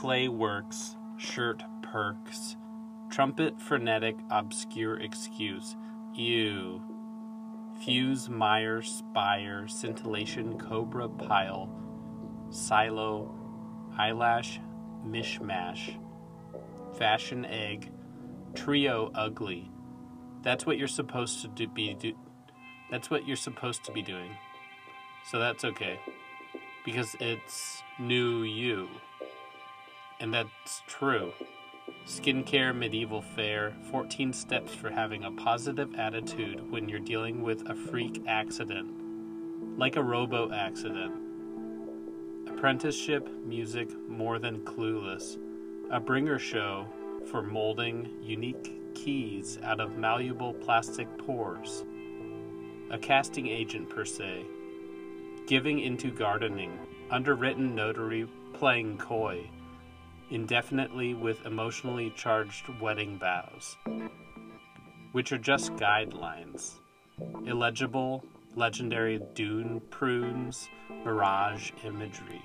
clay works, shirt perks, trumpet frenetic, obscure excuse. Ew. Fuse, mire, spire, scintillation, cobra, pile, silo, eyelash, mishmash, fashion egg, trio ugly. That's what you're supposed to do, be do, that's what you're supposed to be doing. So that's okay. Because it's new you. And that's true. Skincare Medieval Fair 14 steps for having a positive attitude when you're dealing with a freak accident. Like a robo accident. Apprenticeship Music More Than Clueless. A bringer show for molding unique keys out of malleable plastic pores. A casting agent per se. Giving into gardening. Underwritten notary playing coy indefinitely with emotionally charged wedding vows, which are just guidelines. Illegible, legendary dune prunes, mirage imagery.